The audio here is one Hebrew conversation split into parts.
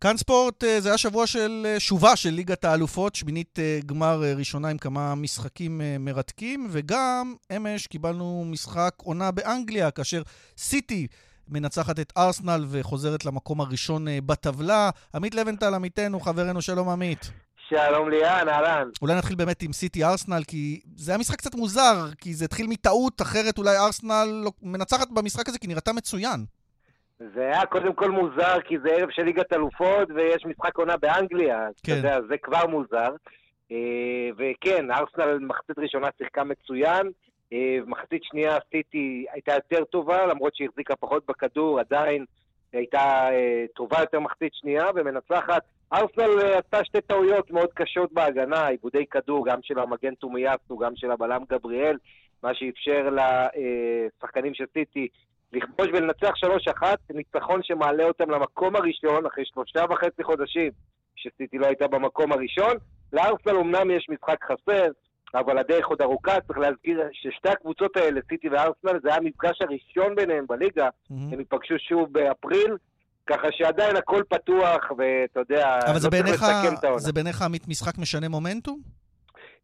כאן ספורט, אה, זה היה שבוע של אה, שובה של ליגת האלופות, שמינית אה, גמר ראשונה עם כמה משחקים מרתקים, וגם אמש קיבלנו משחק עונה באנגליה, כאשר סיטי מנצחת את ארסנל וחוזרת למקום הראשון בטבלה. עמית לבנטל, עמיתנו, חברנו, שלום עמית. שלום ליאן, אהלן. אולי נתחיל באמת עם סיטי ארסנל, כי זה היה משחק קצת מוזר, כי זה התחיל מטעות, אחרת אולי ארסנל לא- מנצחת במשחק הזה, כי נראתה מצוין. זה היה קודם כל מוזר, כי זה ערב של ליגת אלופות, ויש משחק עונה באנגליה, כן. אתה יודע, זה כבר מוזר. אה, וכן, ארסנל מחצית ראשונה שיחקה מצוין, אה, מחצית שנייה סיטי הייתה יותר טובה, למרות שהיא החזיקה פחות בכדור, עדיין הייתה אה, טובה יותר מחצית שנייה ומנצחת. ארסנל עשתה שתי טעויות מאוד קשות בהגנה, עיבודי כדור, גם של המגן תומיאסו, גם של הבלם גבריאל, מה שאפשר לשחקנים של סיטי לכבוש ולנצח 3-1, ניצחון שמעלה אותם למקום הראשון אחרי שלושה וחצי חודשים שסיטי לא הייתה במקום הראשון. לארסנל אמנם יש משחק חסר, אבל הדרך עוד ארוכה. צריך להזכיר ששתי הקבוצות האלה, סיטי וארסנל, זה היה המפגש הראשון ביניהם בליגה. Mm-hmm. הם ייפגשו שוב באפריל, ככה שעדיין הכל פתוח, ואתה יודע, אבל לא צריך לסכם את העונה. זה בעיניך משחק משנה מומנטום?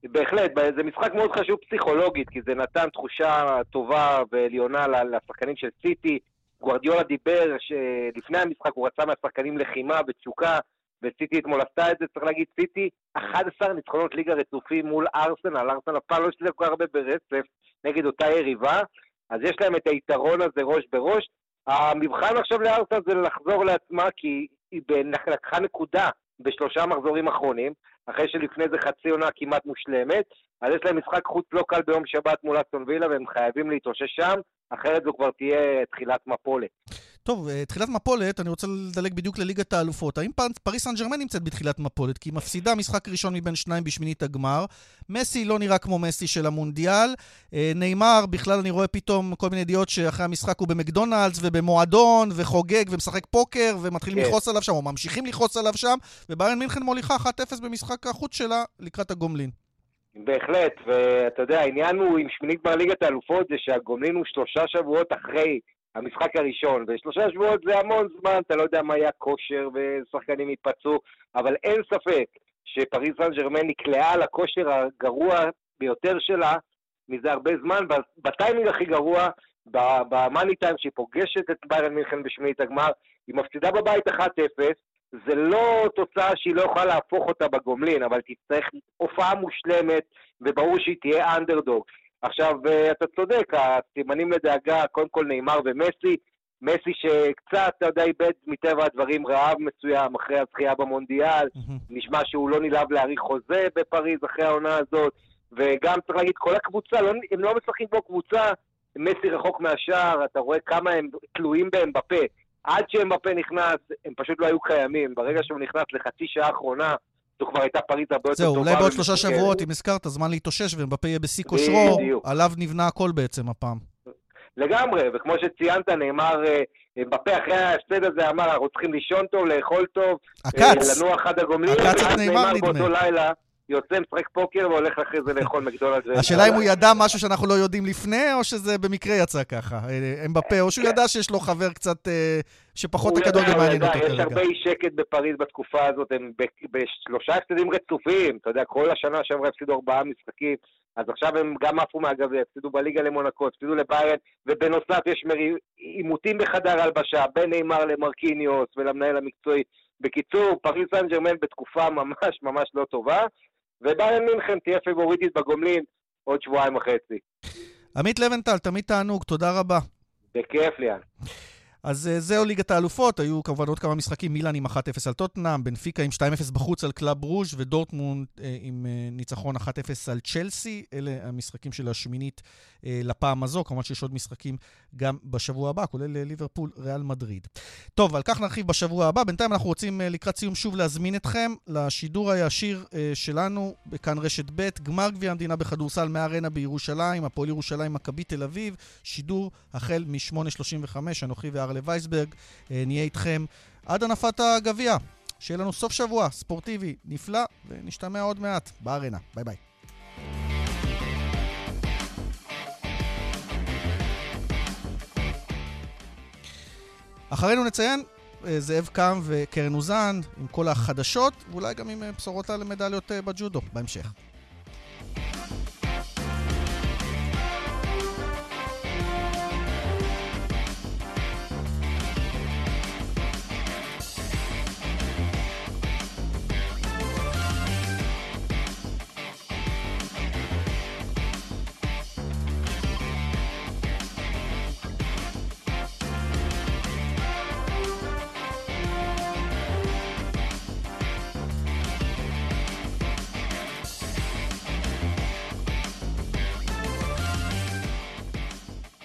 בהחלט, זה משחק מאוד חשוב פסיכולוגית, כי זה נתן תחושה טובה ועליונה לשחקנים של סיטי. גוורדיולה דיבר שלפני המשחק הוא רצה מהשחקנים לחימה ותשוקה, וסיטי אתמול עשתה את זה, צריך להגיד, סיטי 11 ניצחונות ליגה רצופים מול ארסנל, ארסנל אף פעם לא השתתף כל כך הרבה ברצף נגד אותה יריבה, אז יש להם את היתרון הזה ראש בראש. המבחן עכשיו לארסנל זה לחזור לעצמה, כי היא לקחה נקודה בשלושה מחזורים אחרונים, אחרי שלפני זה חצי עונה כמעט מושלמת, אז יש להם משחק חוץ לא קל ביום שבת מול אסטון וילה, והם חייבים להתאושש שם, אחרת זו כבר תהיה תחילת מפולת. טוב, אה, תחילת מפולת, אני רוצה לדלג בדיוק לליגת האלופות. האם פריס סן ג'רמן נמצאת בתחילת מפולת? כי היא מפסידה משחק ראשון מבין שניים בשמינית הגמר. מסי לא נראה כמו מסי של המונדיאל. אה, נאמר, בכלל אני רואה פתאום כל מיני ידיעות שאחרי המשחק הוא במקדונלדס ובמועדון וחוגג ומשחק פוקר ומתחילים כן. לכעוס עליו שם, או ממשיכים לכעוס עליו שם, וביירן מינכן מוליכה 1-0 במשחק החוץ שלה לקראת הגומלין. בהחלט, ואתה יודע, העניין הוא עם שמינית גמר ליגת האלופות זה שהגומלין הוא שלושה שבועות אחרי המשחק הראשון, ושלושה שבועות זה המון זמן, אתה לא יודע מה היה כושר ושחקנים ייפצעו, אבל אין ספק שפריס סן ג'רמן נקלעה לכושר הגרוע ביותר שלה מזה הרבה זמן, בטיימינג הכי גרוע, במאני טיים שהיא פוגשת את ביירן מינכן בשמינית הגמר, היא מפסידה בבית 1-0, זה לא תוצאה שהיא לא יכולה להפוך אותה בגומלין, אבל תצטרך הופעה מושלמת, וברור שהיא תהיה אנדרדוג. עכשיו, אה, אתה צודק, הסימנים לדאגה, קודם כל נאמר ומסי, מסי שקצת, אתה יודע, איבד מטבע הדברים רעב מסוים אחרי הזכייה במונדיאל. נשמע שהוא לא נלהב להאריך חוזה בפריז אחרי העונה הזאת, וגם צריך להגיד, כל הקבוצה, לא, הם לא משחקים פה קבוצה, מסי רחוק מהשאר, אתה רואה כמה הם תלויים בהם בפה. עד שהם בפה נכנס, הם פשוט לא היו קיימים. ברגע שהוא נכנס לחצי שעה האחרונה, זו כבר הייתה פריז הרבה יותר טובה. זהו, אולי בעוד שלושה שבועות, אם הזכרת, זמן להתאושש, ומבפה יהיה בשיא כושרו, עליו נבנה הכל בעצם הפעם. לגמרי, וכמו שציינת, נאמר, בפה אחרי ההפסד הזה אמר, אנחנו צריכים לישון טוב, לאכול טוב, עקץ, לנוח עד הגומלין, עקץ את נאמר נדמה. באותו לילה, יוצא, משחק פוקר והולך אחרי זה לאכול מקדונלדס. השאלה אם הוא ידע משהו שאנחנו לא יודעים לפני, או שזה במקרה יצא ככה. הם בפה, או שהוא כן. ידע שיש לו חבר קצת, אה, שפחות הכדורגל מעניין אותו כרגע. יש הרבה אי שקט בפריז בתקופה הזאת, הם בשלושה הפסדים רצופים, אתה יודע, כל השנה שעברה הפסידו ארבעה משחקים, אז עכשיו הם גם עפו מהגביע, הפסידו בליגה למונקו, הפסידו לביירן, ובנוסף יש עימותים בחדר הלבשה, בין נאמר למרקיניוס ולמנהל המקצועי. בקיצור, פריס סן ג'רמן בתקופה ממש ממש לא טובה. וביירן מינכן תהיה פיבוריטית בגומלין עוד שבועיים וחצי. עמית לבנטל, תמיד תענוג, תודה רבה. בכיף, ליאן. אז אה, זהו ליגת האלופות, היו כמובן עוד כמה משחקים, מילאן עם 1-0 על טוטנאם, בנפיקה עם 2-0 בחוץ על קלאב ברוז' ודורטמונד אה, עם אה, ניצחון 1-0 על צ'לסי. אלה המשחקים של השמינית לפעם הזו. כמובן שיש עוד משחקים גם בשבוע הבא, כולל ליברפול, ריאל מדריד. טוב, על כך נרחיב בשבוע הבא. בינתיים אנחנו רוצים לקראת סיום שוב להזמין אתכם לשידור הישיר שלנו בכאן רשת ב', גמר גביע המדינה בכדורסל מארנה בירושלים, הפועל ירושלים, מכבי תל אביב, שידור החל מ-8.35, אנוכי והרל ארלה וייסברג, אה, נהיה איתכם עד הנפת הגביע. שיהיה לנו סוף שבוע ספורטיבי נפלא, ונשתמע עוד מעט בארנה. ביי ביי. אחרינו נציין זאב קם וקרן אוזן, עם כל החדשות, ואולי גם עם בשורות על מדליות בג'ודו בהמשך.